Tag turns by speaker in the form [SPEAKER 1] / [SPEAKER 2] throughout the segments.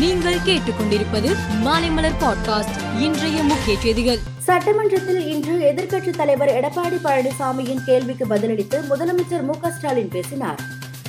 [SPEAKER 1] நீங்கள் கேட்டுக்கொண்டிருப்பது மாலைமலர் பாட்காஸ்ட் இன்றைய முக்கிய செய்திகள்.
[SPEAKER 2] சட்டமன்றத்தில் இன்று எதிர்க்கட்சித் தலைவர் எடப்பாடி பழனிசாமியின் கேள்விக்கு பதிலளித்து முதலமைச்சர் மு ஸ்டாலின் பேசினார்.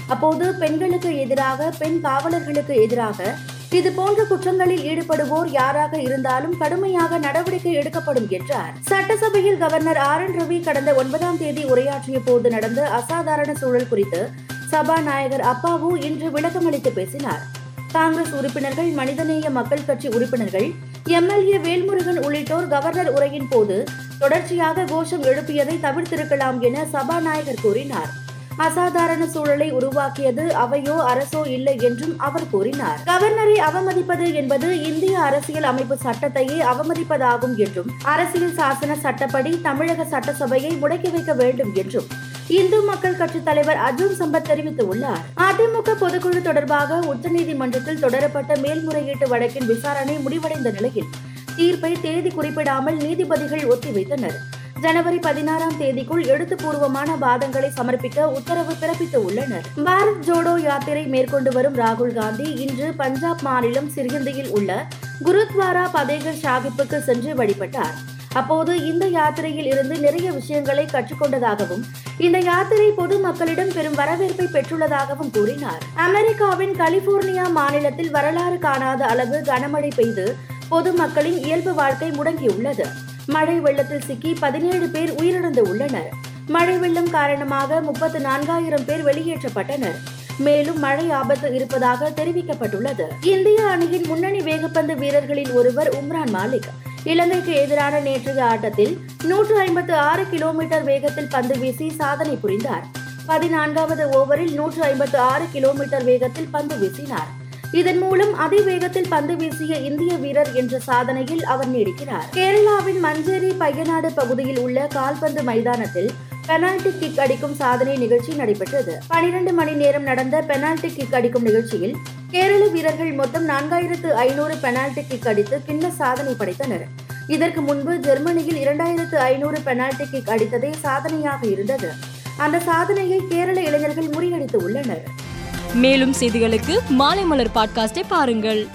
[SPEAKER 2] அப்போது பெண்களுக்கு எதிராக பெண் காவலர்களுக்கு எதிராக இது போன்ற குற்றங்களில் ஈடுபடுவோர் யாராக இருந்தாலும் கடுமையாக நடவடிக்கை எடுக்கப்படும் என்றார். சட்டசபையில் கவர்னர் ஆர் என் ரவி கடந்த ஒன்பதாம் தேதி உரையாற்றிய போது நடந்த அசாதாரண சூழல் குறித்து சபாநாயகர் அப்பாவு இன்று விளக்கமளித்து பேசினார். காங்கிரஸ் உறுப்பினர்கள் மனிதநேய மக்கள் கட்சி உறுப்பினர்கள் எம்எல்ஏ வேல்முருகன் உள்ளிட்டோர் கவர்னர் உரையின் போது தொடர்ச்சியாக கோஷம் எழுப்பியதை தவிர்த்திருக்கலாம் என சபாநாயகர் கூறினார். அசாதாரண சூழலை உருவாக்கியது அவையோ அரசோ இல்லை என்றும் அவர் கூறினார். கவர்னரை அவமதிப்பது என்பது இந்திய அரசியல் அமைப்பு சட்டத்தையே அவமதிப்பதாகும் என்றும் அரசியல் சாசன சட்டப்படி தமிழக சட்டசபையை முடக்கி வைக்க வேண்டும் என்றும் இந்து மக்கள் கட்சி தலைவர் அர்ஜுன் சம்பத் தெரிவித்துள்ளார். அதிமுக பொதுக்குழு தொடர்பாக உச்சநீதிமன்றத்தில் தொடரப்பட்ட மேல்முறையீட்டு வழக்கின் விசாரணை முடிவடைந்த நிலையில் தீர்ப்பை தேதி குறிப்பிடாமல் நீதிபதிகள் ஒத்திவைத்தனர். ஜனவரி பதினாறாம் தேதிக்குள் எழுத்துப்பூர்வமான வாதங்களை சமர்ப்பிக்க உத்தரவு பிறப்பித்து உள்ளனர் பாரத் ஜோடோ யாத்திரை மேற்கொண்டு வரும் ராகுல் காந்தி இன்று பஞ்சாப் மாநிலம் சிர்ஹிந்தியில் உள்ள குருத்வாரா பதேகர் சாஹிப்புக்கு சென்று வழிபட்டார். அப்போது இந்த யாத்திரையில் இருந்து நிறைய விஷயங்களை கற்றுக்கொண்டதாகவும் இந்த யாத்திரை பொது மக்களிடம் பெரும் வரவேற்பை பெற்றுள்ளதாகவும் கூறினார். அமெரிக்காவின் கலிபோர்னியா மாநிலத்தில் வரலாறு காணாத அளவு கனமழை பெய்து பொதுமக்களின் இயல்பு வாழ்க்கை முடங்கியுள்ளது. மழை வெள்ளத்தில் சிக்கி பதினேழு பேர் உயிரிழந்து உள்ளனர். மழை வெள்ளம் காரணமாக முப்பத்து நான்காயிரம் பேர் வெளியேற்றப்பட்டனர். மேலும் மழை ஆபத்து இருப்பதாக தெரிவிக்கப்பட்டுள்ளது. இந்திய அணியின் முன்னணி வேகப்பந்து வீரர்களில் ஒருவர் உம்ரான் மாலிக். இலங்கைக்கு எதிரான நேற்றைய ஆட்டத்தில் நூற்று ஐம்பத்து ஆறு கிலோமீட்டர் வேகத்தில் பந்து வீசி சாதனை புரிந்தார். பதினான்காவது ஓவரில் நூற்று ஐம்பத்து ஆறு கிலோமீட்டர் வேகத்தில் பந்து வீசினார். இதன் மூலம் அதிவேகத்தில் பந்து வீசிய இந்திய வீரர் என்ற சாதனையில் அவர் நீடிக்கிறார். கேரளாவின் மஞ்சேரி பையநாடு பகுதியில் உள்ள கால்பந்து மைதானத்தில் பெனால்டி கிக் அடிக்கும் சாதனை நிகழ்ச்சி நடைபெற்றது. பனிரெண்டு மணி நேரம் நடந்த பெனால்டி கிக் அடிக்கும் நிகழ்ச்சியில் கேரள வீரர்கள் மொத்தம் நான்காயிரத்து ஐநூறு பெனால்டி கிக் அடித்து கிண்ண சாதனை படைத்தனர். இதற்கு முன்பு ஜெர்மனியில் இரண்டாயிரத்து ஐநூறு பெனால்டி கிக் அடித்ததே சாதனையாக இருந்தது. அந்த சாதனையை கேரள இளைஞர்கள் முறியடித்து உள்ளனர்.
[SPEAKER 1] மேலும் செய்திகளுக்கு மாலைமலர் பாட்காஸ்டை பாருங்கள்.